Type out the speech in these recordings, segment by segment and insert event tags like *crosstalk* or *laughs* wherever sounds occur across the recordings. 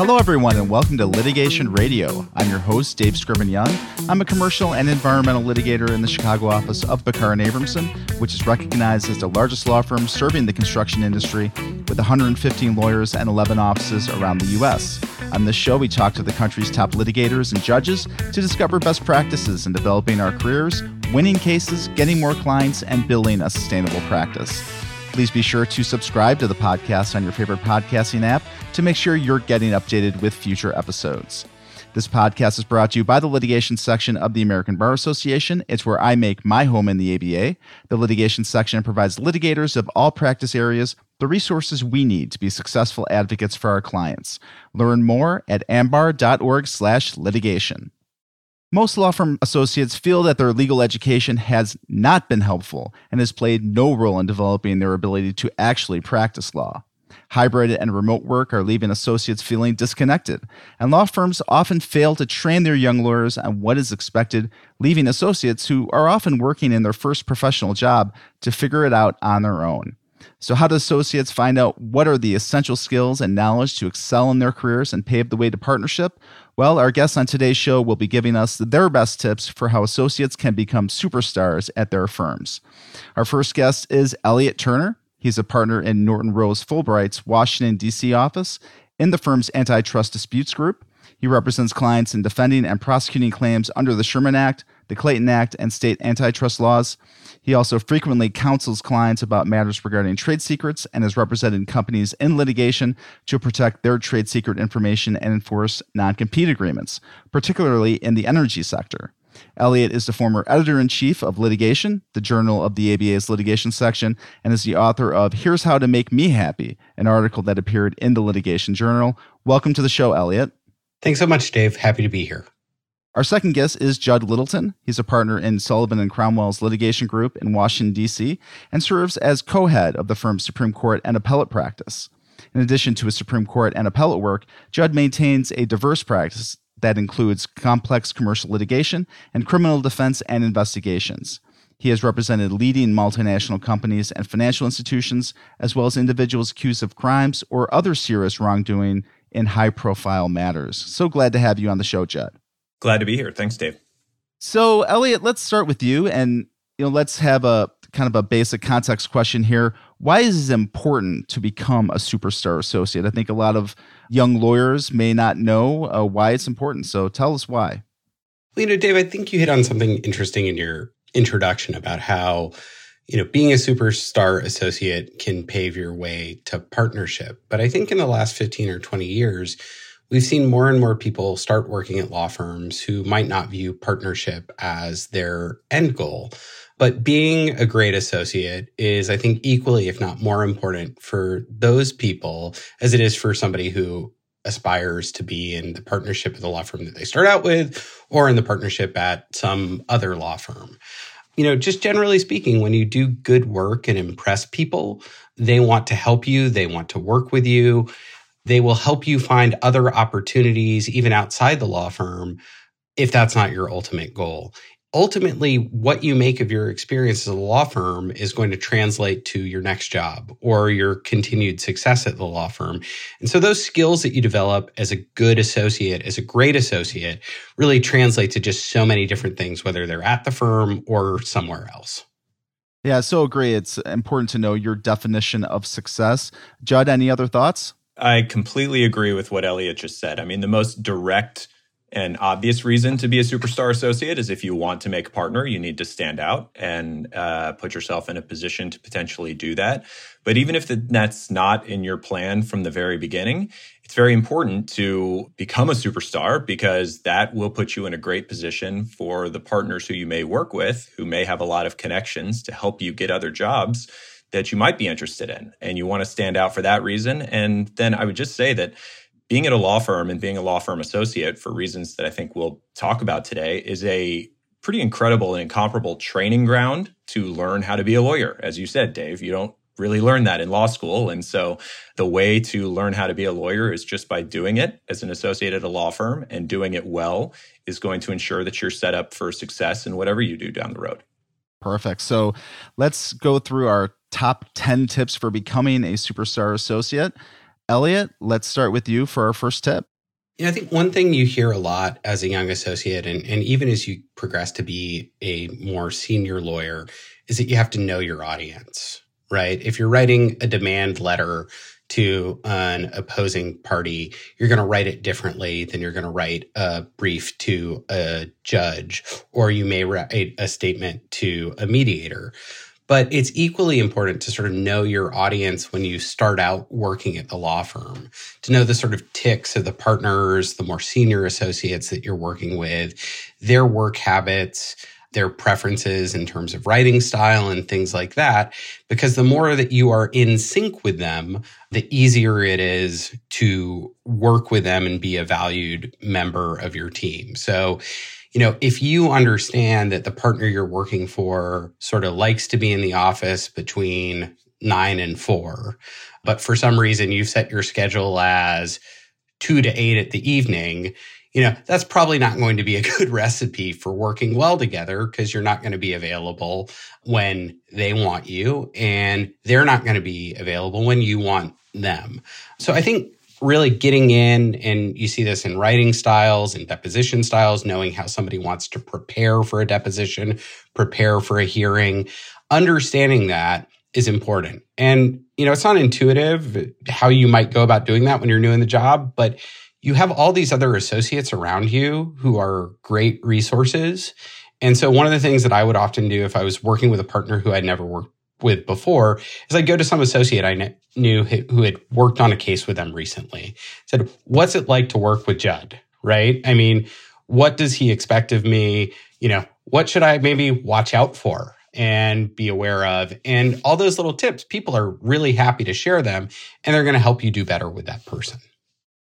Hello, everyone, and welcome to Litigation Radio. I'm your host, Dave Scriven Young. I'm a commercial and environmental litigator in the Chicago office of Peckar and Abramson, which is recognized as the largest law firm serving the construction industry with 115 lawyers and 11 offices around the U.S. On this show, we talk to the country's top litigators and judges to discover best practices in developing our careers, winning cases, getting more clients, and building a sustainable practice. Please be sure to subscribe to the podcast on your favorite podcasting app to make sure you're getting updated with future episodes. This podcast is brought to you by the litigation section of the American Bar Association. It's where I make my home in the ABA. The litigation section provides litigators of all practice areas the resources we need to be successful advocates for our clients. Learn more at ambar.org/litigation. Most law firm associates feel that their legal education has not been helpful and has played no role in developing their ability to actually practice law. Hybrid and remote work are leaving associates feeling disconnected, and law firms often fail to train their young lawyers on what is expected, leaving associates who are often working in their first professional job to figure it out on their own. So, how do associates find out what are the essential skills and knowledge to excel in their careers and pave the way to partnership? Well, our guests on today's show will be giving us their best tips for how associates can become superstars at their firms. Our first guest is Elliot Turner. He's a partner in Norton Rose Fulbright's Washington, D.C. office in the firm's antitrust disputes group. He represents clients in defending and prosecuting claims under the Sherman Act, the Clayton Act, and state antitrust laws. He also frequently counsels clients about matters regarding trade secrets and has represented companies in litigation to protect their trade secret information and enforce non compete agreements, particularly in the energy sector. Elliot is the former editor in chief of Litigation, the journal of the ABA's litigation section, and is the author of Here's How to Make Me Happy, an article that appeared in the Litigation Journal. Welcome to the show, Elliot. Thanks so much, Dave. Happy to be here. Our second guest is Judd Littleton. He's a partner in Sullivan and Cromwell's litigation group in Washington, D.C., and serves as co head of the firm's Supreme Court and appellate practice. In addition to his Supreme Court and appellate work, Judd maintains a diverse practice that includes complex commercial litigation and criminal defense and investigations. He has represented leading multinational companies and financial institutions, as well as individuals accused of crimes or other serious wrongdoing in high profile matters. So glad to have you on the show, Judd. Glad to be here. Thanks, Dave. So, Elliot, let's start with you and you know, let's have a kind of a basic context question here. Why is it important to become a superstar associate? I think a lot of young lawyers may not know uh, why it's important. So, tell us why. Well, you know, Dave, I think you hit on something interesting in your introduction about how you know, being a superstar associate can pave your way to partnership. But I think in the last 15 or 20 years, we've seen more and more people start working at law firms who might not view partnership as their end goal. But being a great associate is, I think, equally, if not more important for those people as it is for somebody who aspires to be in the partnership of the law firm that they start out with or in the partnership at some other law firm. You know, just generally speaking, when you do good work and impress people, they want to help you, they want to work with you. They will help you find other opportunities, even outside the law firm, if that's not your ultimate goal. Ultimately, what you make of your experience as a law firm is going to translate to your next job or your continued success at the law firm. And so those skills that you develop as a good associate, as a great associate, really translate to just so many different things, whether they're at the firm or somewhere else. Yeah, so agree. It's important to know your definition of success. Judd, any other thoughts? I completely agree with what Elliot just said. I mean, the most direct and obvious reason to be a superstar associate is if you want to make a partner, you need to stand out and uh, put yourself in a position to potentially do that. But even if that's not in your plan from the very beginning, it's very important to become a superstar because that will put you in a great position for the partners who you may work with, who may have a lot of connections to help you get other jobs that you might be interested in and you want to stand out for that reason. And then I would just say that being at a law firm and being a law firm associate for reasons that I think we'll talk about today is a pretty incredible and incomparable training ground to learn how to be a lawyer. As you said, Dave, you don't really learn that in law school. And so the way to learn how to be a lawyer is just by doing it as an associate at a law firm and doing it well is going to ensure that you're set up for success in whatever you do down the road. Perfect. So let's go through our top 10 tips for becoming a superstar associate. Elliot, let's start with you for our first tip. Yeah, I think one thing you hear a lot as a young associate, and, and even as you progress to be a more senior lawyer, is that you have to know your audience, right? If you're writing a demand letter to an opposing party, you're going to write it differently than you're going to write a brief to a judge, or you may write a statement to a mediator. But it's equally important to sort of know your audience when you start out working at the law firm, to know the sort of ticks of the partners, the more senior associates that you're working with, their work habits, their preferences in terms of writing style and things like that. Because the more that you are in sync with them, the easier it is to work with them and be a valued member of your team. So, you know, if you understand that the partner you're working for sort of likes to be in the office between nine and four, but for some reason you've set your schedule as two to eight at the evening, you know, that's probably not going to be a *laughs* good recipe for working well together because you're not going to be available when they want you and they're not going to be available when you want them. So I think really getting in and you see this in writing styles and deposition styles knowing how somebody wants to prepare for a deposition prepare for a hearing. Understanding that is important. And you know it's not intuitive how you might go about doing that when you're new in the job but you have all these other associates around you who are great resources. And so one of the things that i would often do if i was working with a partner who i'd never worked with before is I'd go to some associate I knew who had worked on a case with them recently. Said, "What's it like to work with Judd?" Right? I mean, what does he expect of me? You know, what should I maybe watch out for and be aware of? And all those little tips, people are really happy to share them, and they're going to help you do better with that person.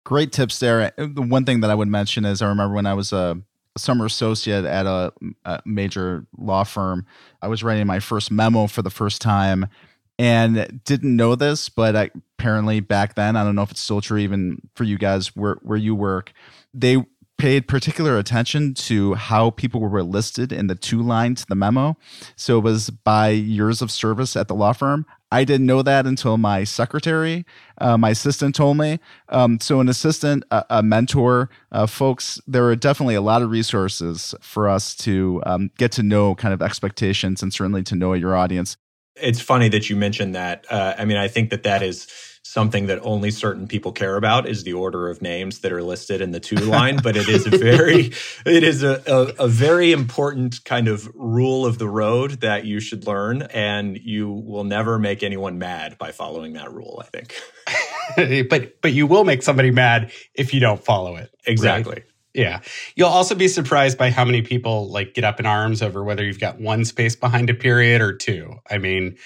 Great tips there. Uh, the one thing that I would mention is I remember when I was a summer associate at a, a, major law firm. I was writing my first memo for the first time and didn't know this, but apparently back then, I don't know if it's still true even for you guys where, where you work, they paid particular attention to how people were listed in the to line to the memo. So it was by years of service at the law firm. I didn't know that until my secretary, uh, my assistant told me. Um, so, an assistant, a, a mentor, uh, folks, there are definitely a lot of resources for us to um, get to know kind of expectations and certainly to know your audience. It's funny that you mentioned that. Uh, I mean, I think that that is something that only certain people care about is the order of names that are listed in the to *laughs* line but it is a very it is a, a, a, very important kind of rule of the road that you should learn and you will never make anyone mad by following that rule i think *laughs* but but you will make somebody mad if you don't follow it exactly right? Yeah. You'll also be surprised by how many people like get up in arms over whether you've got one space behind a period or two. I mean,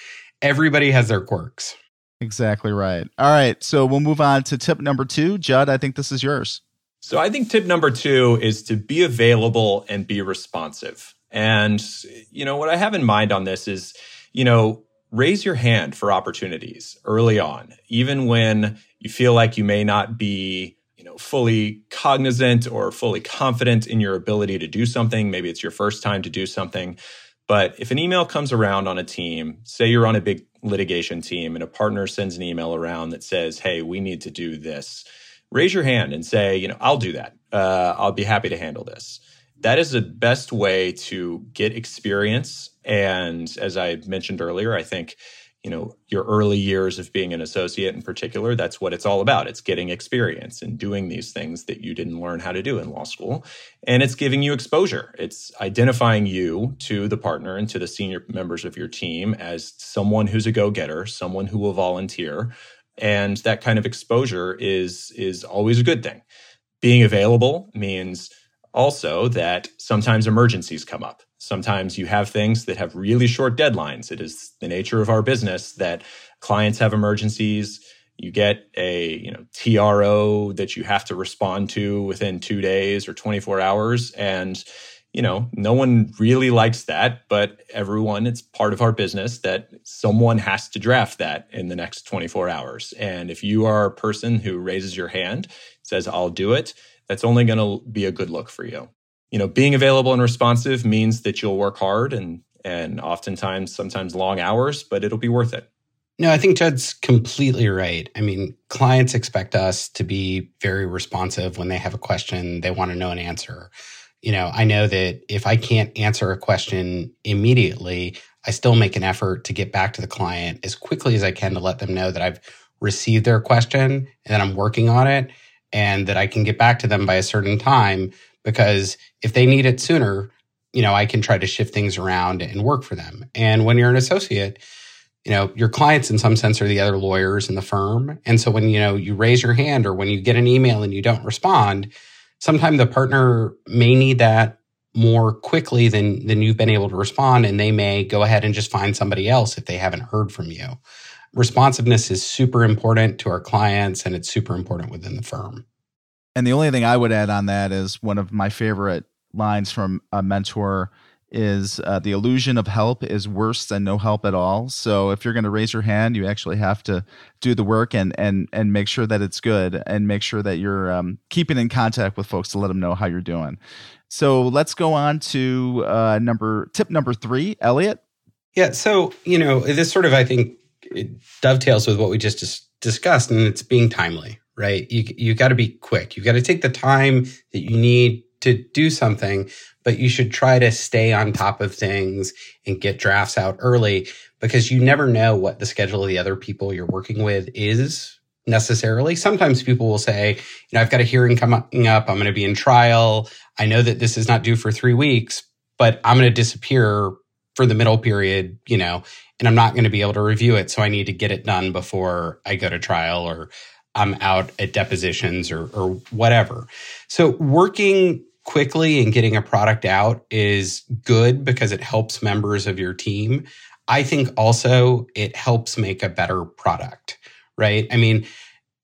everybody has their quirks. Exactly right. All right. So we'll move on to tip number two. Judd, I think this is yours. So I think tip number two is to be available and be responsive. And, you know, what I have in mind on this is, you know, raise your hand for opportunities early on, even when you feel like you may not be, you know, fully cognizant or fully confident in your ability to do something. Maybe it's your first time to do something. But if an email comes around on a team, say you're on a big litigation team and a partner sends an email around that says, Hey, we need to do this, raise your hand and say, You know, I'll do that. Uh, I'll be happy to handle this. That is the best way to get experience. And as I mentioned earlier, I think you know your early years of being an associate in particular that's what it's all about. It's getting experience and doing these things that you didn't learn how to do in law school. And it's giving you exposure. It's identifying you to the partner and to the senior members of your team as someone who's a go-getter someone who will volunteer. And that kind of exposure is is always a good thing. Being available means also that sometimes emergencies come up Sometimes you have things that have really short deadlines. It is the nature of our business that clients have emergencies. You get a, you know, TRO that you have to respond to within 2 days or 24 hours and you know, no one really likes that, but everyone, it's part of our business that someone has to draft that in the next 24 hours. And if you are a person who raises your hand, says, I'll do it, that's only going to be a good look for you you know, being available and responsive means that you'll work hard and and oftentimes sometimes long hours, but it'll be worth it. No, I think Judd's completely right. I mean, clients expect us to be very responsive when they have a question, they want to know an answer. You know, I know that if I can't answer a question immediately, I still make an effort to get back to the client as quickly as I can to let them know that I've received their question and that I'm working on it and that I can get back to them by a certain time because if they need it sooner, you know, I can try to shift things around and work for them. And when you're an associate, you know, your clients in some sense are the other lawyers in the firm. And so when, you know, you raise your hand or when you get an email and you don't respond, sometimes the partner may need that more quickly than than you've been able to respond and they may go ahead and just find somebody else if they haven't heard from you. Responsiveness is super important to our clients and it's super important within the firm. And the only thing I would add on that is one of my favorite lines from a mentor is uh, the illusion of help is worse than no help at all. So if you're going to raise your hand, you actually have to do the work and and and make sure that it's good and make sure that you're um, keeping in contact with folks to let them know how you're doing. So let's go on to uh, number tip number three, Elliot. Yeah. So you know this sort of I think it dovetails with what we just dis- discussed, and it's being timely, right? You you got to be quick. You got to take the time that you need to do something, but you should try to stay on top of things and get drafts out early because you never know what the schedule of the other people you're working with is necessarily. Sometimes people will say, you know, I've got a hearing coming up. I'm going to be in trial. I know that this is not due for three weeks, but I'm going to disappear for the middle period, you know, and I'm not going to be able to review it. So I need to get it done before I go to trial or I'm out at depositions or, or whatever. So working quickly and getting a product out is good because it helps members of your team. I think also it helps make a better product, right? I mean,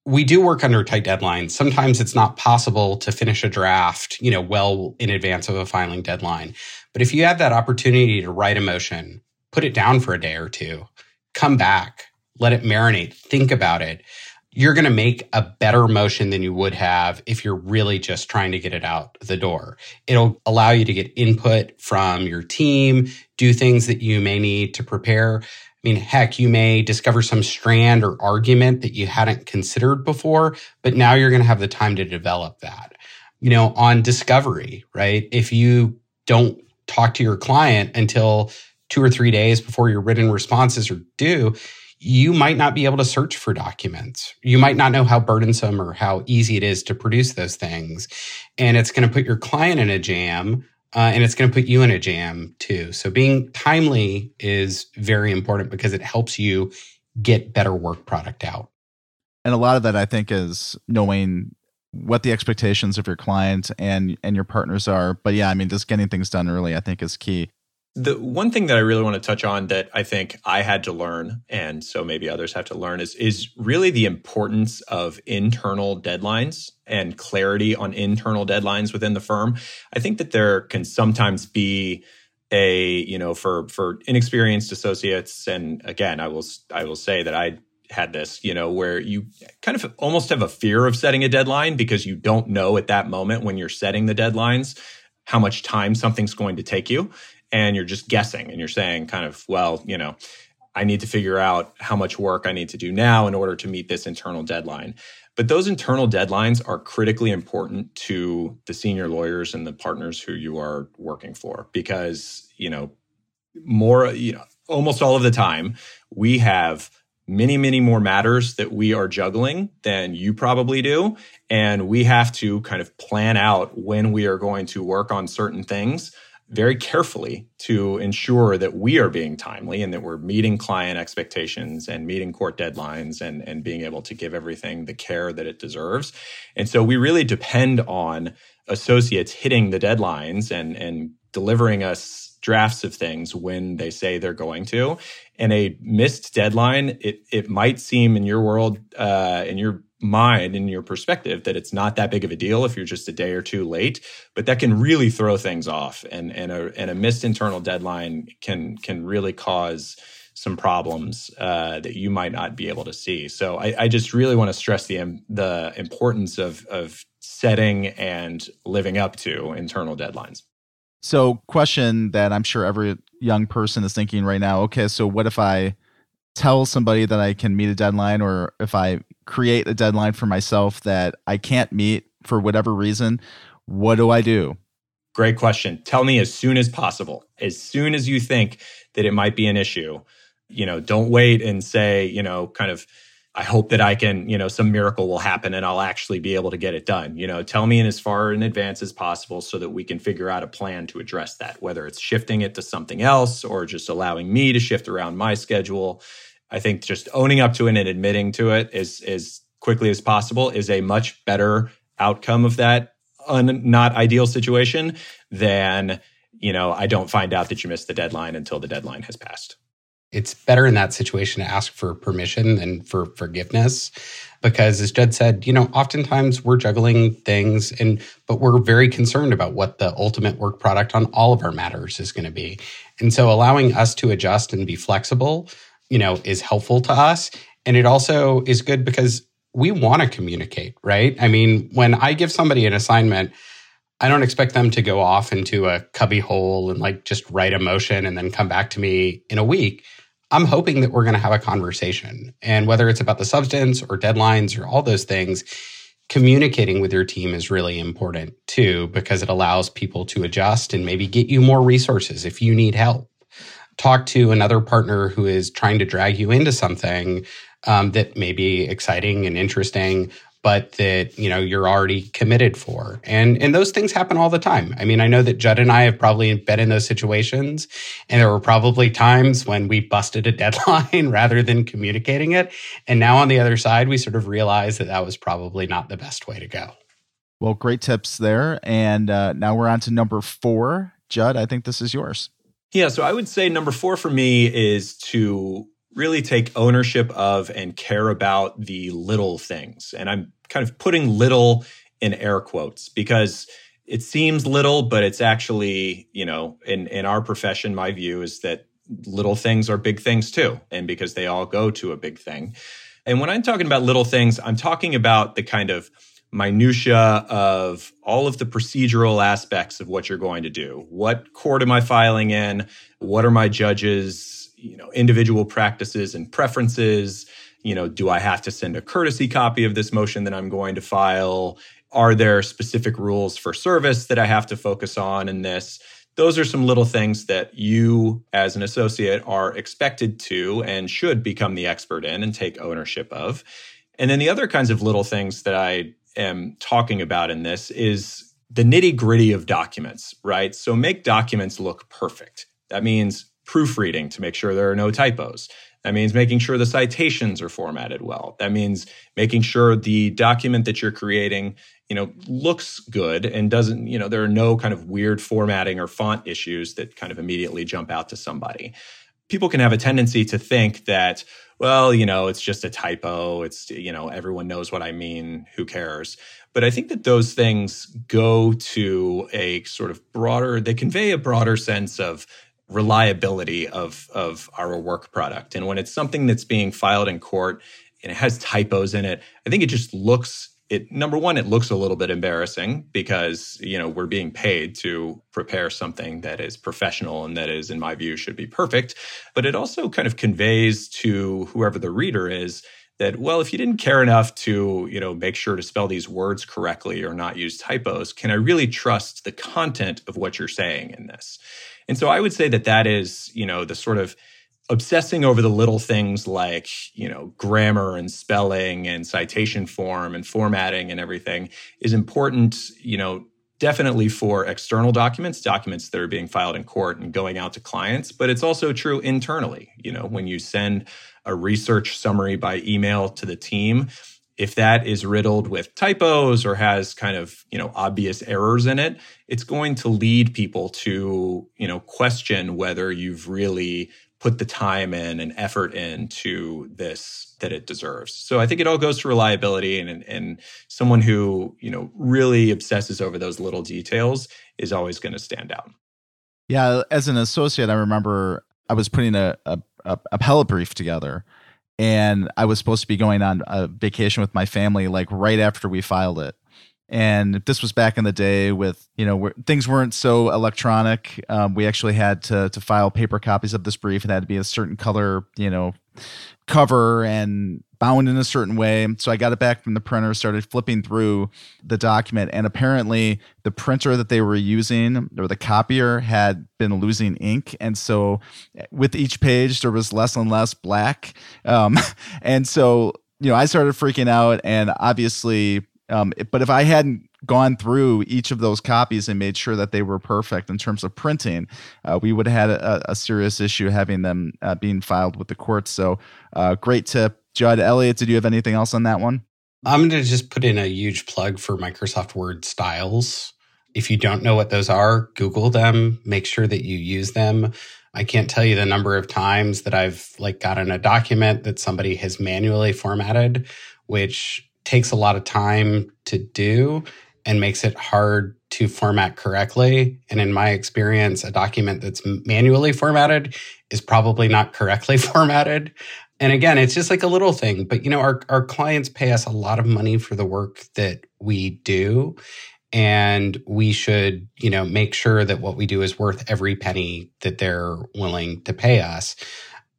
we do work under tight deadlines. Sometimes it's not possible to finish a draft, you know, well in advance of a filing deadline. But if you have that opportunity to write a motion, put it down for a day or two, come back, let it marinate, think about it you're going to make a better motion than you would have if you're really just trying to get it out the door. It'll allow you to get input from your team, do things that you may need to prepare. I mean, heck, you may discover some strand or argument that you hadn't considered before, but now you're going to have the time to develop that. You know, on discovery, right? If you don't talk to your client until two or three days before your written responses are due, you might not be able to search for documents. You might not know how burdensome or how easy it is to produce those things. And it's going to put your client in a jam uh, and it's going to put you in a jam too. So being timely is very important because it helps you get better work product out. And a lot of that, I think, is knowing what the expectations of your client and and your partners are. But yeah, I mean, just getting things done early, I think, is key. The one thing that I really want to touch on that I think I had to learn, and so maybe others have to learn, is is really the importance of internal deadlines and clarity on internal deadlines within the firm. I think that there can sometimes be a you know for for inexperienced associates, and again, I will I will say that I had this, you know, where you kind of almost have a fear of setting a deadline because you don't know at that moment when you're setting the deadlines how much time something's going to take you and you're just guessing and you're saying kind of well you know i need to figure out how much work i need to do now in order to meet this internal deadline. But those internal deadlines are critically important to the senior lawyers and the partners who you are working for because you know more you know almost all of the time we have many many more matters that we are juggling than you probably do. And we have to kind of plan out when we are going to work on certain things very carefully to ensure that we are being timely and that we're meeting client expectations and meeting court deadlines and, and being able to give everything the care that it deserves. And so we really depend on associates hitting the deadlines and, and delivering us drafts of things when they say they're going to. And a missed deadline, it, it might seem in your world, uh, in your mind and your perspective that it's not that big of a deal if you're just a day or two late, but that can really throw things off. And and a and a missed internal deadline can can really cause some problems uh, that you might not be able to see. So I, I just really want to stress the the importance of of setting and living up to internal deadlines. So, question that I'm sure every young person is thinking right now. Okay, so what if I tell somebody that I can meet a deadline or if I create a deadline for myself that I can't meet for whatever reason, what do I do? Great question. Tell me as soon as possible. As soon as you think that it might be an issue, you know, don't wait and say, you know, kind of I hope that I can, you know, some miracle will happen and I'll actually be able to get it done. You know, tell me in as far in advance as possible so that we can figure out a plan to address that, whether it's shifting it to something else or just allowing me to shift around my schedule. I think just owning up to it and admitting to it as quickly as possible is a much better outcome of that un, not ideal situation than, you know, I don't find out that you missed the deadline until the deadline has passed it's better in that situation to ask for permission than for forgiveness because as Judd said, you know, oftentimes we're juggling things and but we're very concerned about what the ultimate work product on all of our matters is going to be. And so allowing us to adjust and be flexible, you know, is helpful to us and it also is good because we want to communicate, right? I mean, when I give somebody an assignment, I don't expect them to go off into a cubby hole and like just write a motion and then come back to me in a week. I'm hoping that we're going to have a conversation. And whether it's about the substance or deadlines or all those things, communicating with your team is really important too, because it allows people to adjust and maybe get you more resources if you need help. Talk to another partner who is trying to drag you into something um, that may be exciting and interesting, but that you know you're already committed for. And and those things happen all the time. I mean i know that judd and i have probably been in those situations and there were probably times when we busted a deadline *laughs* rather than communicating it. And now on the other side we sort of realize that that was probably not the best way to go. Well great tips there. And uh, now we're on to number four. Judd i think this is yours yeah so i would say number four for me is to really take ownership of and care about the little things. And I'm kind of putting little in air quotes because it seems little, but it's actually, you know, in, in our profession, my view is that little things are big things too. And because they all go to a big thing. And when I'm talking about little things, I'm talking about the kind of minutia of all of the procedural aspects of what you're going to do. What court am I filing in? What are my judges you know individual practices and preferences you know do i have to send a courtesy copy of this motion that i'm going to file are there specific rules for service that i have to focus on in this those are some little things that you as an associate are expected to and should become the expert in and take ownership of and then the other kinds of little things that i am talking about in this is the nitty gritty of documents right so make documents look perfect that means proofreading to make sure there are no typos. That means making sure the citations are formatted well. That means making sure the document that you're creating, you know, looks good and doesn't, you know, there are no kind of weird formatting or font issues that kind of immediately jump out to somebody. People can have a tendency to think that, well, you know, it's just a typo. It's, you know, everyone knows what I mean. Who cares? But I think that those things go to a sort of broader, they convey a broader sense of reliability of of our work product. And when it's something that's being filed in court and it has typos in it, I think it just looks it number one it looks a little bit embarrassing because you know we're being paid to prepare something that is professional and that is in my view should be perfect. But it also kind of conveys to whoever the reader is that well if you didn't care enough to you know make sure to spell these words correctly or not use typos can i really trust the content of what you're saying in this? And so I would say that that is, you know, the sort of obsessing over the little things like, you know, grammar and spelling and citation form and formatting and everything is important, you know, definitely for external documents, documents that are being filed in court and going out to clients, but it's also true internally. You know, when you send a research summary by email to the team, if that is riddled with typos or has kind of you know obvious errors in it it's going to lead people to you know question whether you've really put the time in and effort into this that it deserves so i think it all goes to reliability and and someone who you know really obsesses over those little details is always going to stand out yeah as an associate i remember i was putting a, a, a appellate brief together and I was supposed to be going on a vacation with my family like right after we filed it. And this was back in the day with you know where things weren't so electronic. Um, we actually had to to file paper copies of this brief. It had to be a certain color you know cover and bound in a certain way. So i got it back from the printer started flipping through the document. And apparently the printer that they were using or the copier had been losing ink. And so with each page there was less and less black. Um, *laughs* and so you know i started freaking out. And obviously um, but if I hadn't gone through each of those copies and made sure that they were perfect in terms of printing, uh, we would have had a, a serious issue having them uh, being filed with the courts. So, uh, great tip, Judd. Elliot. did you have anything else on that one? I'm going to just put in a huge plug for Microsoft Word styles. If you don't know what those are, Google them. Make sure that you use them. I can't tell you the number of times that I've like gotten a document that somebody has manually formatted, which takes a lot of time to do and makes it hard to format correctly. And in my experience, a document that's manually formatted is probably not correctly *laughs* formatted. And again, it's just like a little thing, but you know, our, our clients pay us a lot of money for the work that we do. And we should, you know, make sure that what we do is worth every penny that they're willing to pay us.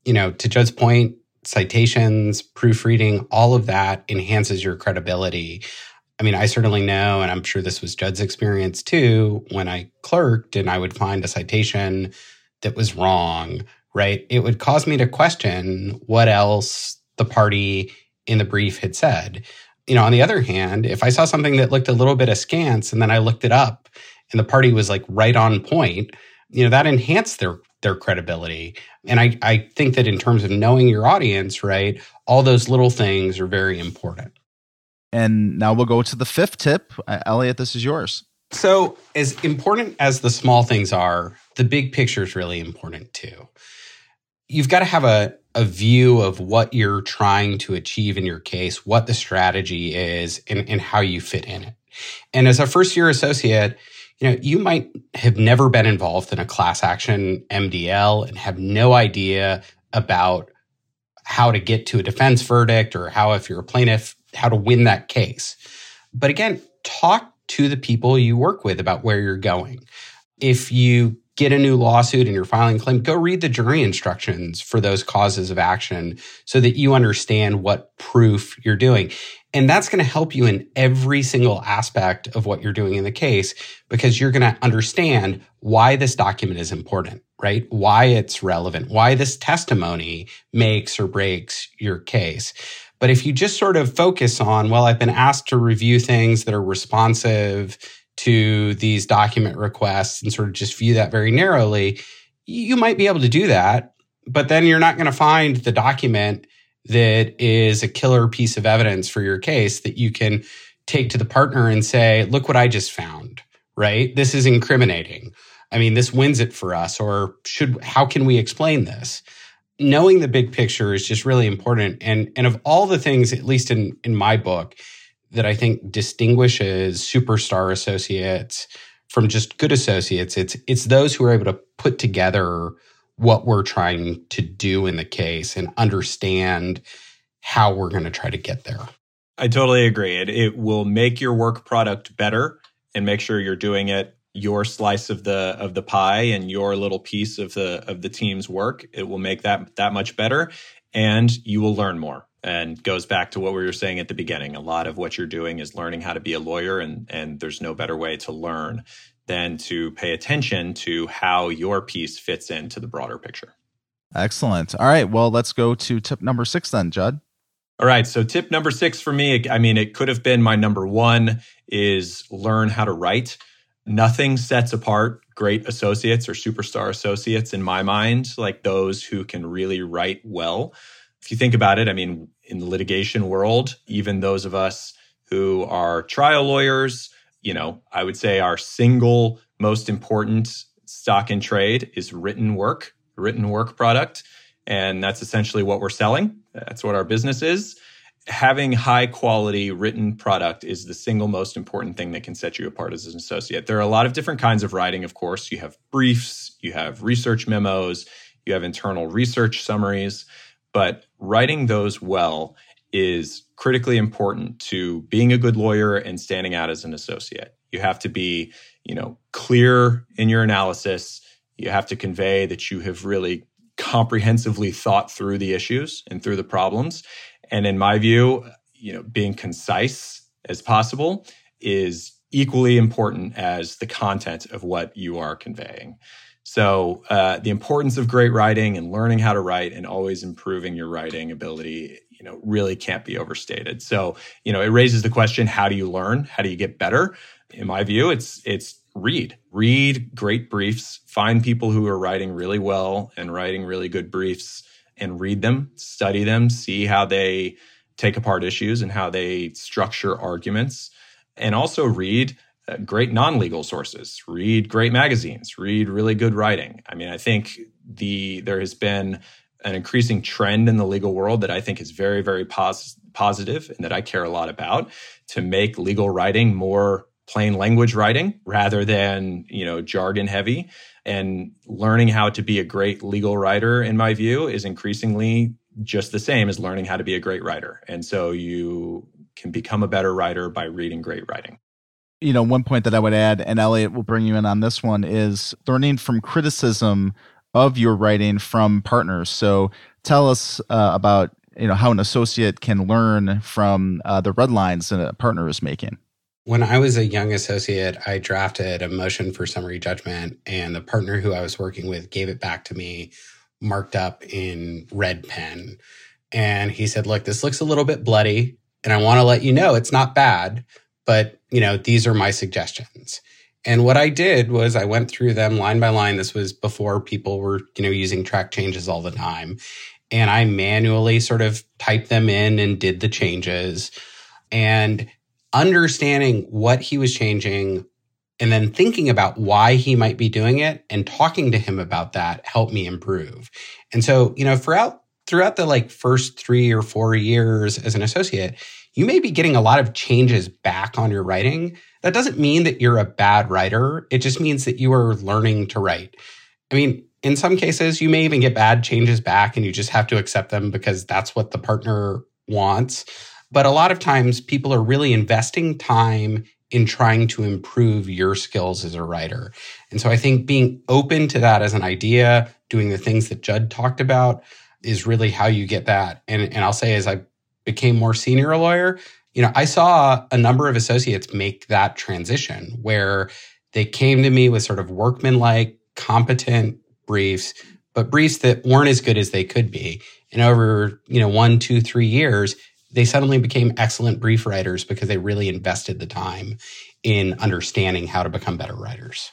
You know, to Judd's point, citations, proofreading, all of that enhances your credibility. I mean, I certainly know, and I'm sure this was Judd's experience too, when I clerked and I would find a citation that was wrong, right? It would cause me to question what else the party in the brief had said. You know, on the other hand, if I saw something that looked a little bit askance and then I looked it up and the party was like right on point, you know, that enhanced their their credibility. And I, I think that in terms of knowing your audience, right, all those little things are very important. And now we'll go to the fifth tip. Uh, Elliot, this is yours. So, as important as the small things are, the big picture is really important too. You've got to have a, a view of what you're trying to achieve in your case, what the strategy is, and, and how you fit in it. And as a first year associate, you know, you might have never been involved in a class action MDL and have no idea about how to get to a defense verdict or how, if you're a plaintiff, how to win that case. But again, talk to the people you work with about where you're going. If you get a new lawsuit and you're filing a claim, go read the jury instructions for those causes of action so that you understand what proof you're doing. And that's going to help you in every single aspect of what you're doing in the case because you're going to understand why this document is important, right? Why it's relevant, why this testimony makes or breaks your case. But if you just sort of focus on, well, I've been asked to review things that are responsive to these document requests and sort of just view that very narrowly, you might be able to do that. But then you're not going to find the document that is a killer piece of evidence for your case that you can take to the partner and say, look what I just found, right? This is incriminating. I mean, this wins it for us, or should, how can we explain this? Knowing the big picture is just really important. And, and of all the things, at least in, in my book, that I think distinguishes superstar associates from just good associates, it's, it's those who are able to put together what we're trying to do in the case and understand how we're going to try to get there. I totally agree. It, it will make your work product better and make sure you're doing it your slice of the of the pie and your little piece of the of the team's work. It will make that that much better and you will learn more. And goes back to what we were saying at the beginning. A lot of what you're doing is learning how to be a lawyer and and there's no better way to learn than to pay attention to how your piece fits into the broader picture. Excellent. All right. Well, let's go to tip number six then, Judd. All right. So, tip number six for me, I mean, it could have been my number one is learn how to write. Nothing sets apart great associates or superstar associates in my mind, like those who can really write well. If you think about it, I mean, in the litigation world, even those of us who are trial lawyers, you know, I would say our single most important stock in trade is written work, written work product. And that's essentially what we're selling. That's what our business is. Having high quality written product is the single most important thing that can set you apart as an associate. There are a lot of different kinds of writing, of course. You have briefs, you have research memos, you have internal research summaries, but writing those well is critically important to being a good lawyer and standing out as an associate. You have to be, you know, clear in your analysis. You have to convey that you have really comprehensively thought through the issues and through the problems. And in my view, you know, being concise as possible is equally important as the content of what you are conveying. So, uh, the importance of great writing and learning how to write and always improving your writing ability, you know, really can't be overstated. So, you know, it raises the question: How do you learn? How do you get better? In my view, it's it's read, read great briefs, find people who are writing really well and writing really good briefs, and read them, study them, see how they take apart issues and how they structure arguments, and also read uh, great non-legal sources read great magazines read really good writing i mean i think the there has been an increasing trend in the legal world that i think is very very pos- positive and that i care a lot about to make legal writing more plain language writing rather than you know jargon heavy. And learning how to be a great legal writer in my view is increasingly just the same as learning how to be a great writer. And so you can become a better writer by reading great writing. You know, one point that I would add, and Elliot will bring you in on this one, is learning from criticism of your writing from partners. So tell us uh, about you know how an associate can learn from uh, the red lines that a partner is making. When I was a young associate, I drafted a motion for summary judgment, and the partner who I was working with gave it back to me marked up in red pen. And he said, Look, this looks a little bit bloody, and I want to let you know it's not bad, but you know, these are my suggestions. And what I did was I went through them line by line. This was before people were, you know, using track changes all the time. And I manually sort of typed them in and did the changes and understanding what he was changing and then thinking about why he might be doing it and talking to him about that helped me improve. And so, you know, throughout throughout the like first 3 or 4 years as an associate, you may be getting a lot of changes back on your writing. That doesn't mean that you're a bad writer. It just means that you are learning to write. I mean, in some cases, you may even get bad changes back and you just have to accept them because that's what the partner wants. But a lot of times, people are really investing time in trying to improve your skills as a writer. And so I think being open to that as an idea, doing the things that Judd talked about, is really how you get that. And, and I'll say, as I became more senior lawyer, you know, I saw a number of associates make that transition where they came to me with sort of workmanlike, competent briefs, but briefs that weren't as good as they could be. And over, you know, one, two, three years, they suddenly became excellent brief writers because they really invested the time in understanding how to become better writers.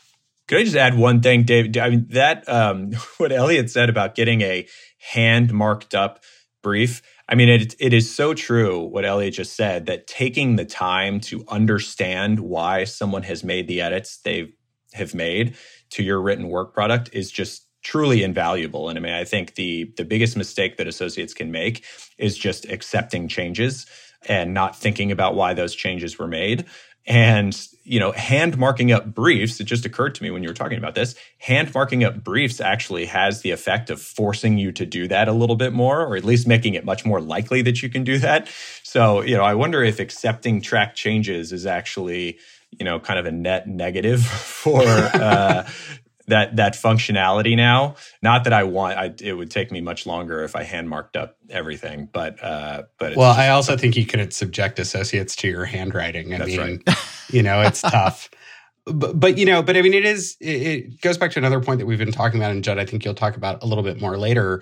Could I just add one thing, Dave? I mean, that, um, *laughs* what Elliot said about getting a hand marked up brief I mean, it, it is so true what Elliot just said that taking the time to understand why someone has made the edits they have made to your written work product is just truly invaluable. And I mean, I think the the biggest mistake that associates can make is just accepting changes and not thinking about why those changes were made. And you know, hand marking up briefs, it just occurred to me when you were talking about this, hand marking up briefs actually has the effect of forcing you to do that a little bit more, or at least making it much more likely that you can do that. So, you know, I wonder if accepting track changes is actually, you know, kind of a net negative *laughs* for uh, that that functionality now. Not that I want. I, it would take me much longer if I hand marked up everything. But uh, but well, I also think you could subject associates to your handwriting. I That's mean, right. you know, it's *laughs* tough. But, but you know, but I mean, it is. It, it goes back to another point that we've been talking about, and Judd, I think you'll talk about a little bit more later.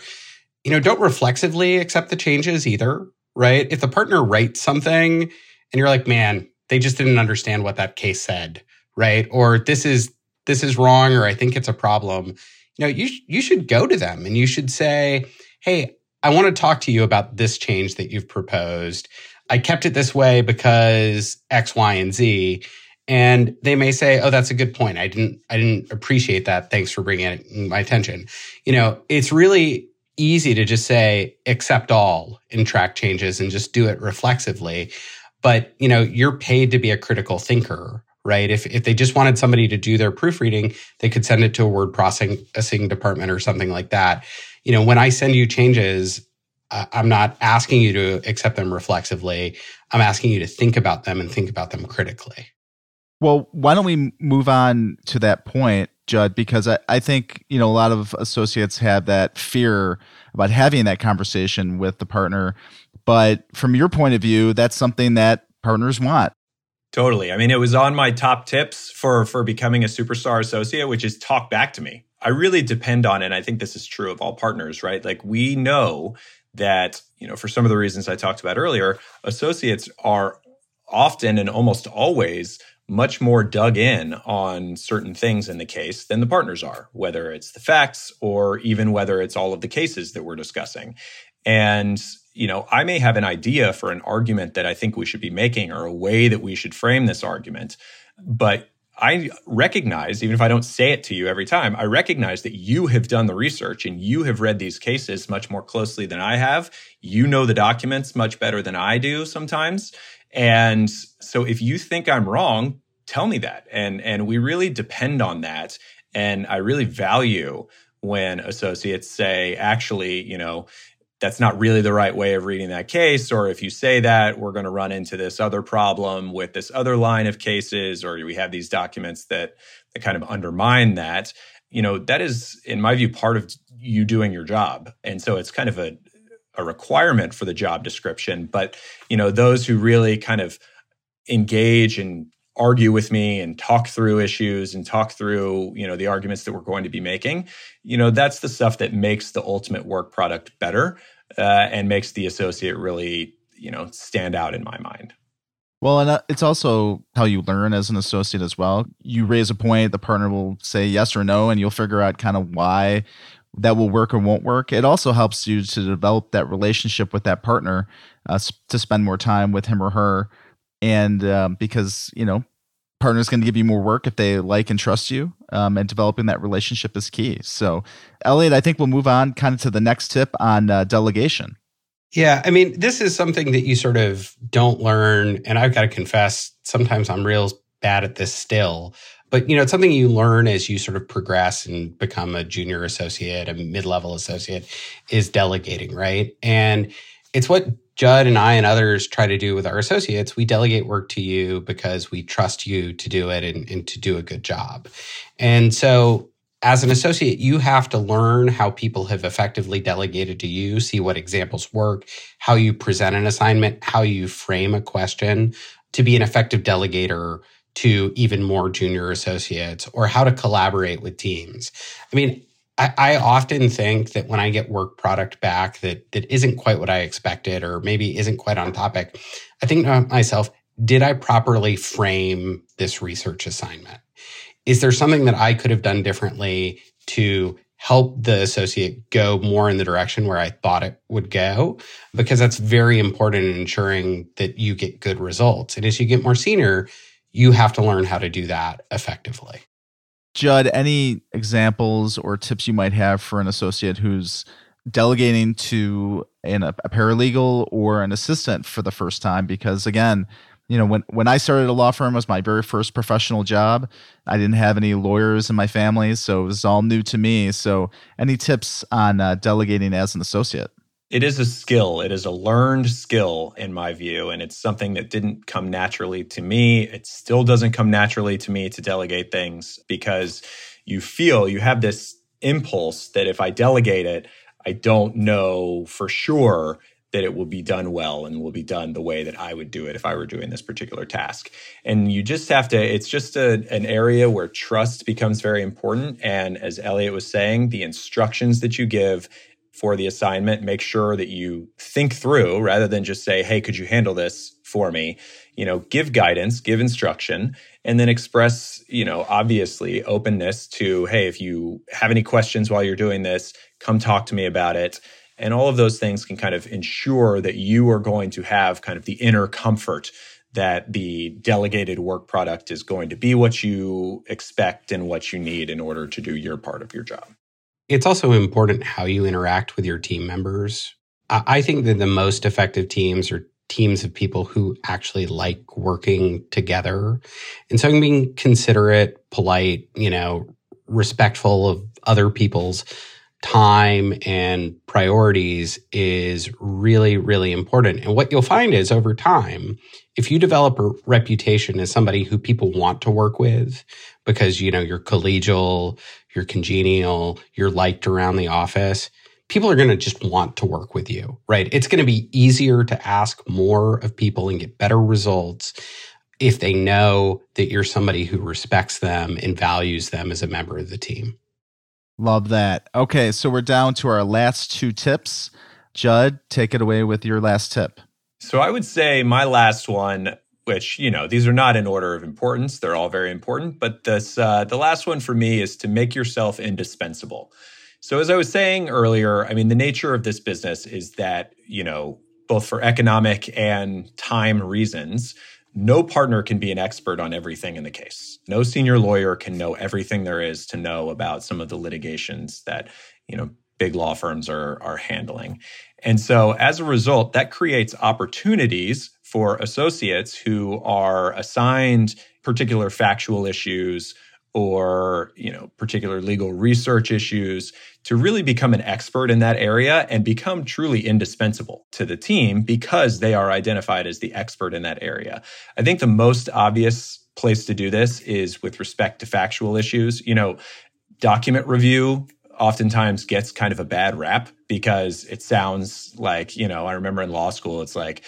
You know, don't reflexively accept the changes either, right? If the partner writes something and you're like, man, they just didn't understand what that case said, right? Or this is this is wrong or I think it's a problem, you know, you you should go to them and you should say, "Hey, I want to talk to you about this change that you've proposed. I kept it this way because X, Y, and Z." And they may say, "Oh, that's a good point. I didn't I didn't appreciate that. Thanks for bringing it mm, my attention." You know, it's really easy to just say accept all in track changes and just do it reflexively. But, you know, you're paid to be a critical thinker right? If, if they just wanted somebody to do their proofreading, they could send it to a word processing department or something like that. You know, when I send you changes, I'm not asking you to accept them reflexively. I'm asking you to think about them and think about them critically. Well, why don't we move on to that point, Judd? Because I, I think, you know, a lot of associates have that fear about having that conversation with the partner. But from your point of view, that's something that partners want. Totally. I mean, it was on my top tips for for becoming a superstar associate, which is talk back to me. I really depend on it. And I think this is true of all partners, right? Like we know that, you know, for some of the reasons I talked about earlier, associates are often and almost always much more dug in on certain things in the case than the partners are, whether it's the facts or even whether it's all of the cases that we're discussing. And, you know, I may have an idea for an argument that I think we should be making or a way that we should frame this argument, but I recognize, even if I don't say it to you every time, I recognize that you have done the research and you have read these cases much more closely than I have. You know the documents much better than I do sometimes. And so if you think I'm wrong, tell me that. And and we really depend on that. And I really value when associates say, actually, you know, that's not really the right way of reading that case. Or if you say that, we're going to run into this other problem with this other line of cases, or we have these documents that, that kind of undermine that. You know, that is, in my view, part of you doing your job. And so it's kind of a, a requirement for the job description. But, you know, those who really kind of engage and argue with me and talk through issues and talk through you know the arguments that we're going to be making you know that's the stuff that makes the ultimate work product better uh, and makes the associate really you know stand out in my mind well, and uh, it's also how you learn as an associate as well. You raise a point, the partner will say yes or no, and you'll figure out kind of why that will work or won't work. It also helps you to develop that relationship with that partner, uh, to spend more time with him or her, and um, because you know, partner's going to give you more work if they like and trust you, um, and developing that relationship is key. So, Elliot, I think we'll move on kind of to the next tip on uh, delegation. Yeah, I mean, this is something that you sort of don't learn. And I've got to confess, sometimes I'm real bad at this still. But you know, it's something you learn as you sort of progress and become a junior associate, a mid-level associate, is delegating, right? And it's what Judd and I and others try to do with our associates. We delegate work to you because we trust you to do it and, and to do a good job. And so as an associate, you have to learn how people have effectively delegated to you, see what examples work, how you present an assignment, how you frame a question to be an effective delegator to even more junior associates, or how to collaborate with teams. I mean, I, I often think that when I get work product back that that isn't quite what I expected, or maybe isn't quite on topic, I think to myself, did I properly frame this research assignment? is there something that I could have done differently to help the associate go more in the direction where I thought it would go? Because that's very important in ensuring that you get good results. And as you get more senior, you have to learn how to do that effectively. Judd, any examples or tips you might have for an associate who's delegating to an, a paralegal or an assistant for the first time? Because again, you know when when I started a law firm was my very first professional job. I didn't have any lawyers in my family, so it was all new to me. So, any tips on uh, delegating as an associate? It is a skill. It is a learned skill, in my view, and it's something that didn't come naturally to me. It still doesn't come naturally to me to delegate things because you feel you have this impulse that if I delegate it, I don't know for sure that it will be done well and will be done the way that I would do it if I were doing this particular task. And you just have to, it's just a, an area where trust becomes very important. And as Elliot was saying, the instructions that you give for the assignment, make sure that you think through rather than just say, hey, could you handle this for me? You know, give guidance, give instruction, and then express, you know, obviously openness to, hey, if you have any questions while you're doing this, come talk to me about it and all of those things can kind of ensure that you are going to have kind of the inner comfort that the delegated work product is going to be what you expect and what you need in order to do your part of your job. It's also important how you interact with your team members. I think that the most effective teams are teams of people who actually like working together. And so being considerate, polite, you know, respectful of other people's time and priorities is really, really important. And what you'll find is over time, if you develop a reputation as somebody who people want to work with because, you know, you're collegial, you're congenial, you're liked around the office, people are going to just want to work with you, right? It's going to be easier to ask more of people and get better results if they know that you're somebody who respects them and values them as a member of the team. Love that. Okay, so we're down to our last two tips. Judd, take it away with your last tip. So I would say my last one, which you know these are not in order of importance; they're all very important. But this, uh, the last one for me is to make yourself indispensable. So as I was saying earlier, I mean the nature of this business is that you know both for economic and time reasons, no partner can be an expert on everything in the case. No senior lawyer can know everything there is to know about some of the litigations that, you know, big law firms are are handling. And so as a result, that creates opportunities for associates who are assigned particular factual issues or you know particular legal research issues to really become an expert in that area and become truly indispensable to the team because they are identified as the expert in that area i think the most obvious place to do this is with respect to factual issues. You know document review oftentimes gets kind of a bad rap because it sounds like you know i remember in law school it's like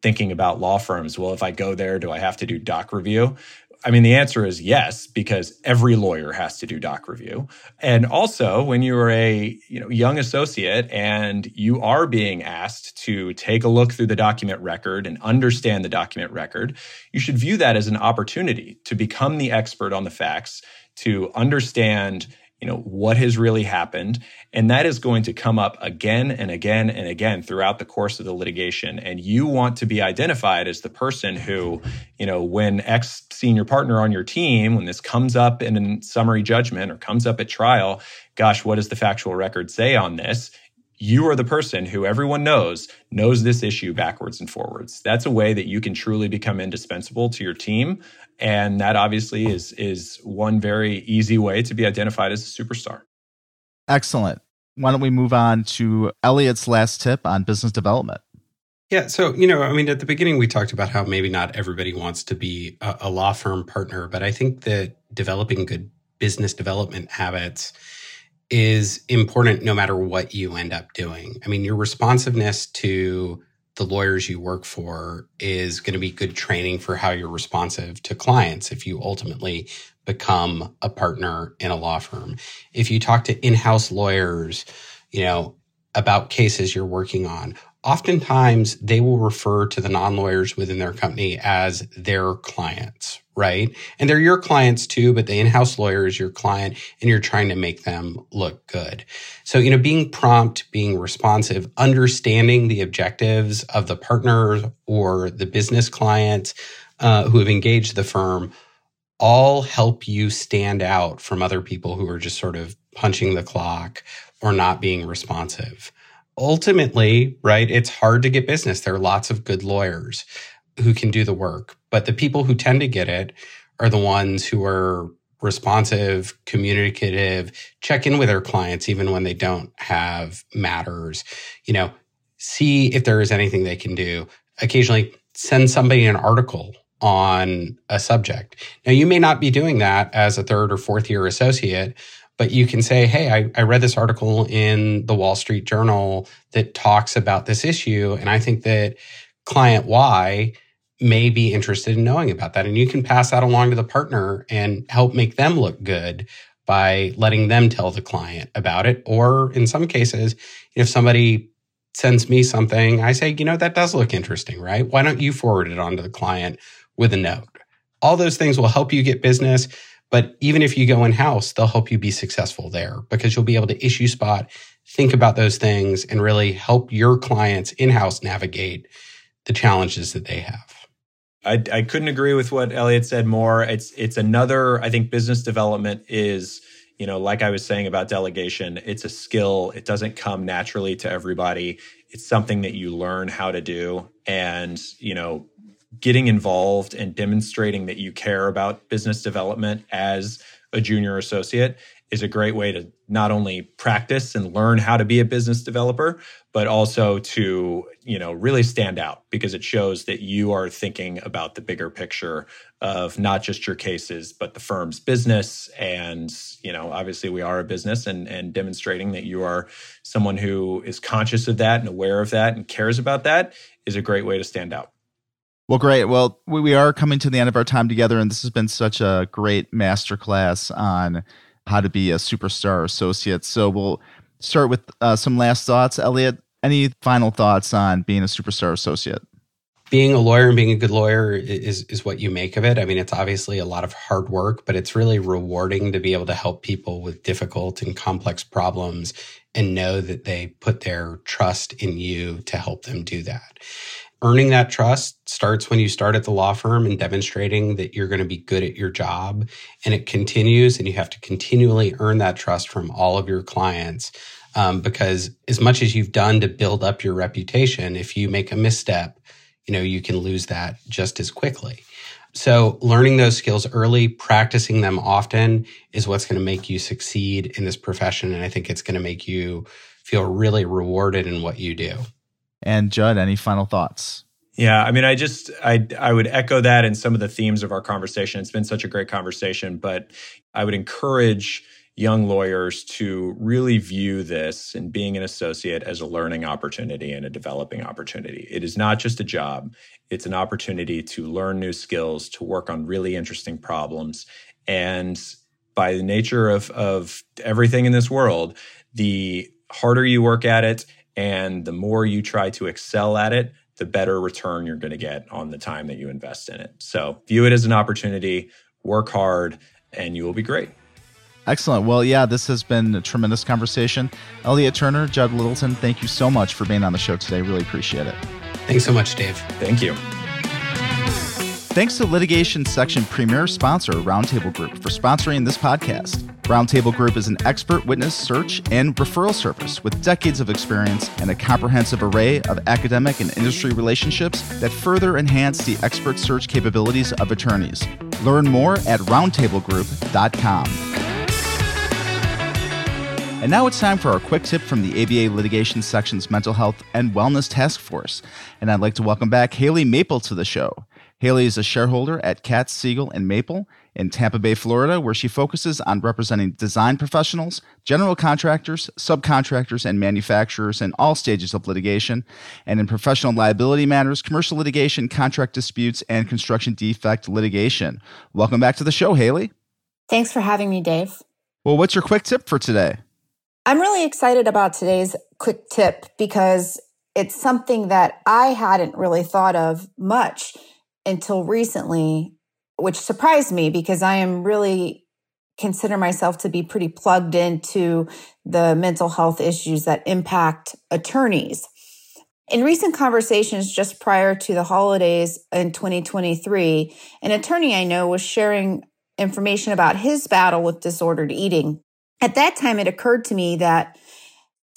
thinking about law firms. Well if i go there do i have to do doc review I mean, the answer is yes, because every lawyer has to do doc review. And also, when you're a you know young associate and you are being asked to take a look through the document record and understand the document record, you should view that as an opportunity to become the expert on the facts, to understand you know what has really happened. And that is going to come up again and again and again throughout the course of the litigation. And you want to be identified as the person who you know when ex senior partner on your team when this comes up in a summary judgment or comes up at trial gosh what does the factual record say on this? You are the person who everyone knows knows this issue backwards and forwards. That's a way that you can truly become indispensable to your team and that obviously is is one very easy way to be identified as a superstar excellent why don't we move on to elliot's last tip on business development yeah. So, you know, I mean, at the beginning, we talked about how maybe not everybody wants to be a, a, law firm partner, but I think that developing good business development habits is important no matter what you end up doing. I mean, your responsiveness to the lawyers you work for is going to be good training for how you're responsive to clients if you ultimately become a partner in a law firm. If you talk to in-house lawyers, you know, about cases you're working on, oftentimes they will refer to the non-lawyers within their company as their clients, right? And they're your clients too, but the in-house lawyer is your client and you're trying to make them look good. So, you know, being prompt, being responsive, understanding the objectives of the partners or the business clients uh, who have engaged the firm all help you stand out from other people who are just sort of punching the clock or not being responsive. Ultimately, right, it's hard to get business. There are lots of good lawyers who can do the work. But the people who tend to get it are the ones who are responsive, communicative, check in with their clients even when they don't have matters. You know, see if there is anything they can do. Occasionally send somebody an article on a subject. Now, you may not be doing that as a third or fourth year associate, but you can say, Hey, I, I read this article in the Wall Street Journal that talks about this issue. And I think that client Y may be interested in knowing about that. And you can pass that along to the partner and help make them look good by letting them tell the client about it. Or in some cases, if somebody sends me something, I say, you know, that does look interesting, right? Why don't you forward it on to the client with a note? All those things will help you get business. But even if you go in house, they'll help you be successful there because you'll be able to issue spot, think about those things, and really help your clients in house navigate the challenges that they have. I, I couldn't agree with what Elliot said more. It's it's another. I think business development is you know like I was saying about delegation. It's a skill. It doesn't come naturally to everybody. It's something that you learn how to do, and you know getting involved and demonstrating that you care about business development as a junior associate is a great way to not only practice and learn how to be a business developer, but also to, you know, really stand out because it shows that you are thinking about the bigger picture of not just your cases, but the firm's business. And, you know, obviously we are a business and, and demonstrating that you are someone who is conscious of that and aware of that and cares about that is a great way to stand out. Well, great. Well, we are coming to the end of our time together, and this has been such a great masterclass on how to be a superstar associate. So we'll start with uh, some last thoughts. Elliot, any final thoughts on being a superstar associate? Being a lawyer and being a good lawyer is is what you make of it. I mean, it's obviously a lot of hard work, but it's really rewarding to be able to help people with difficult and complex problems and know that they put their trust in you to help them do that earning that trust starts when you start at the law firm and demonstrating that you're going to be good at your job. And it continues, and you have to continually earn that trust from all of your clients. Um, because as much as you've done to build up your reputation, if you make a misstep, you know, you can lose that just as quickly. So learning those skills early, practicing them often is what's going to make you succeed in this profession. And I think it's going to make you feel really rewarded in what you do. And Judd, any final thoughts? Yeah, I mean, I just I I would echo that in some of the themes of our conversation. It's been such a great conversation, but I would encourage young lawyers to really view this and being an associate as a learning opportunity and a developing opportunity. It is not just a job, it's an opportunity to learn new skills, to work on really interesting problems. And by the nature of, of everything in this world, the harder you work at it and the more you try to excel at it, the better return you're going to get on the time that you invest in it. So view it as an opportunity, work hard, and you will be great. Excellent. Well, yeah, this has been a tremendous conversation. Elliot Turner, Judd Littleton, thank you so much for being on the show today. Really appreciate it. Thanks so much, Dave. Thank you. Thanks to Litigation Section premier sponsor, Roundtable Group, for sponsoring this podcast. Roundtable Group is an expert witness search and referral service with decades of experience and a comprehensive array of academic and industry relationships that further enhance the expert search capabilities of attorneys. Learn more at roundtablegroup.com. And now it's time for our quick tip from the ABA Litigation Section's Mental Health and Wellness Task Force. And I'd like to welcome back Haley Maple to the show. Haley is a shareholder at Katz Siegel and Maple in Tampa Bay, Florida, where she focuses on representing design professionals, general contractors, subcontractors, and manufacturers in all stages of litigation, and in professional liability matters, commercial litigation, contract disputes, and construction defect litigation. Welcome back to the show, Haley. Thanks for having me, Dave. Well, what's your quick tip for today? I'm really excited about today's quick tip because it's something that I hadn't really thought of much until recently, which surprised me because I am really consider myself to be pretty plugged into the mental health issues that impact attorneys. In recent conversations just prior to the holidays in 2023, an attorney I know was sharing information about his battle with disordered eating. At that time, it occurred to me that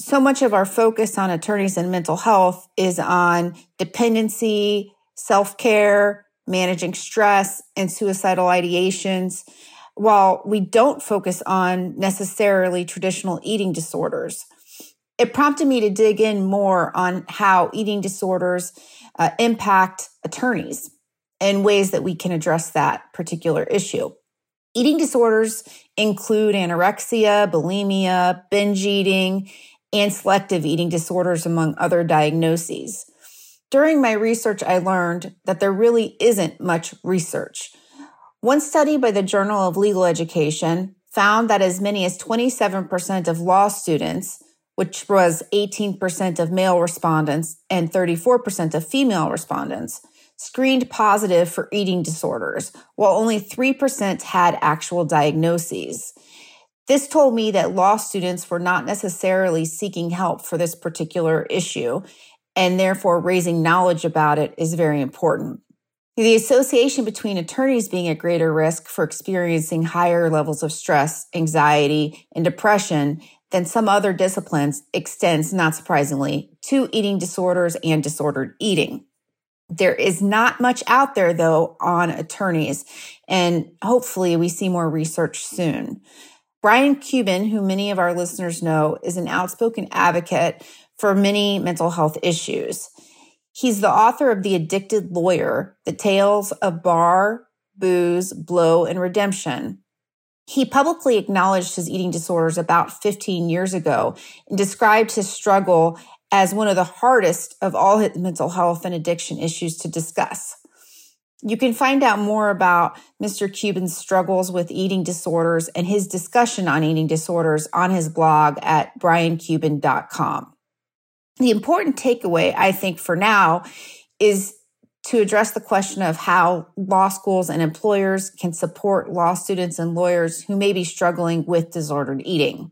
so much of our focus on attorneys and mental health is on dependency, self care, managing stress, and suicidal ideations, while we don't focus on necessarily traditional eating disorders. It prompted me to dig in more on how eating disorders uh, impact attorneys and ways that we can address that particular issue. Eating disorders include anorexia, bulimia, binge eating, and selective eating disorders, among other diagnoses. During my research, I learned that there really isn't much research. One study by the Journal of Legal Education found that as many as 27% of law students, which was 18% of male respondents and 34% of female respondents, screened positive for eating disorders, while only 3% had actual diagnoses. This told me that law students were not necessarily seeking help for this particular issue, and therefore raising knowledge about it is very important. The association between attorneys being at greater risk for experiencing higher levels of stress, anxiety, and depression than some other disciplines extends, not surprisingly, to eating disorders and disordered eating. There is not much out there, though, on attorneys, and hopefully we see more research soon. Brian Cuban, who many of our listeners know, is an outspoken advocate for many mental health issues. He's the author of The Addicted Lawyer, The Tales of Bar, Booze, Blow, and Redemption. He publicly acknowledged his eating disorders about 15 years ago and described his struggle as one of the hardest of all his mental health and addiction issues to discuss. You can find out more about Mr. Cuban's struggles with eating disorders and his discussion on eating disorders on his blog at briancuban.com. The important takeaway, I think, for now is to address the question of how law schools and employers can support law students and lawyers who may be struggling with disordered eating.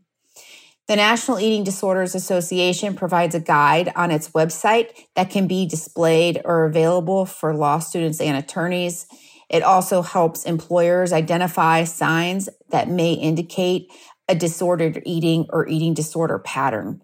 The National Eating Disorders Association provides a guide on its website that can be displayed or available for law students and attorneys. It also helps employers identify signs that may indicate a disordered eating or eating disorder pattern.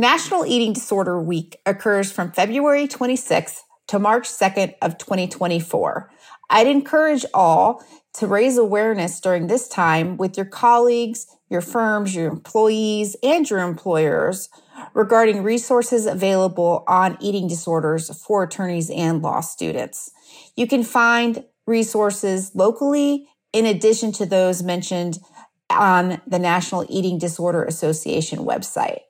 National Eating Disorder Week occurs from February 26th to March 2nd of 2024. I'd encourage all to raise awareness during this time with your colleagues, your firms, your employees, and your employers regarding resources available on eating disorders for attorneys and law students. You can find resources locally in addition to those mentioned on the National Eating Disorder Association website.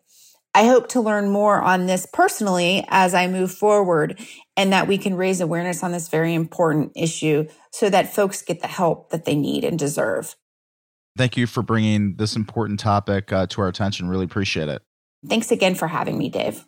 I hope to learn more on this personally as I move forward and that we can raise awareness on this very important issue so that folks get the help that they need and deserve. Thank you for bringing this important topic uh, to our attention. Really appreciate it. Thanks again for having me, Dave.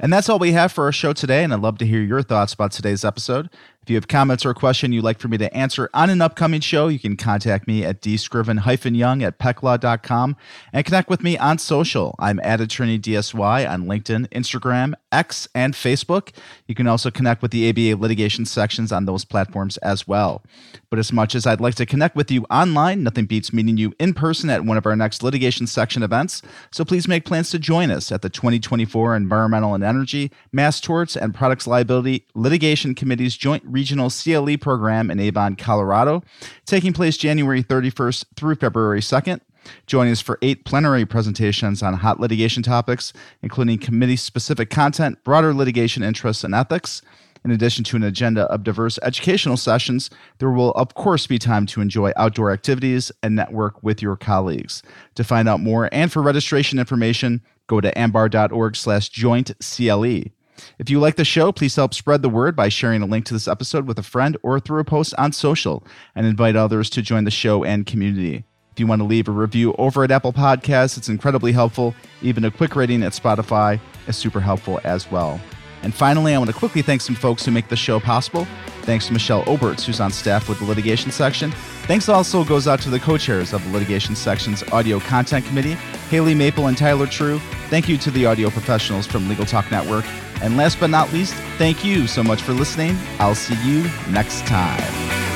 And that's all we have for our show today. And I'd love to hear your thoughts about today's episode. If you have comments or a question you'd like for me to answer on an upcoming show, you can contact me at dscriven-young at pecklaw.com and connect with me on social. I'm at attorney DSY on LinkedIn, Instagram, X, and Facebook. You can also connect with the ABA litigation sections on those platforms as well. But as much as I'd like to connect with you online, nothing beats meeting you in person at one of our next litigation section events. So please make plans to join us at the 2024 Environmental and Energy, Mass Torts, and Products Liability Litigation Committee's joint Regional CLE program in Avon, Colorado, taking place January 31st through February 2nd. Joining us for eight plenary presentations on hot litigation topics, including committee specific content, broader litigation interests, and ethics. In addition to an agenda of diverse educational sessions, there will, of course, be time to enjoy outdoor activities and network with your colleagues. To find out more and for registration information, go to ambar.org slash joint CLE. If you like the show, please help spread the word by sharing a link to this episode with a friend or through a post on social and invite others to join the show and community. If you want to leave a review over at Apple Podcasts, it's incredibly helpful. Even a quick rating at Spotify is super helpful as well. And finally, I want to quickly thank some folks who make the show possible. Thanks to Michelle Oberts, who's on staff with the litigation section. Thanks also goes out to the co chairs of the litigation section's audio content committee, Haley Maple and Tyler True. Thank you to the audio professionals from Legal Talk Network. And last but not least, thank you so much for listening. I'll see you next time.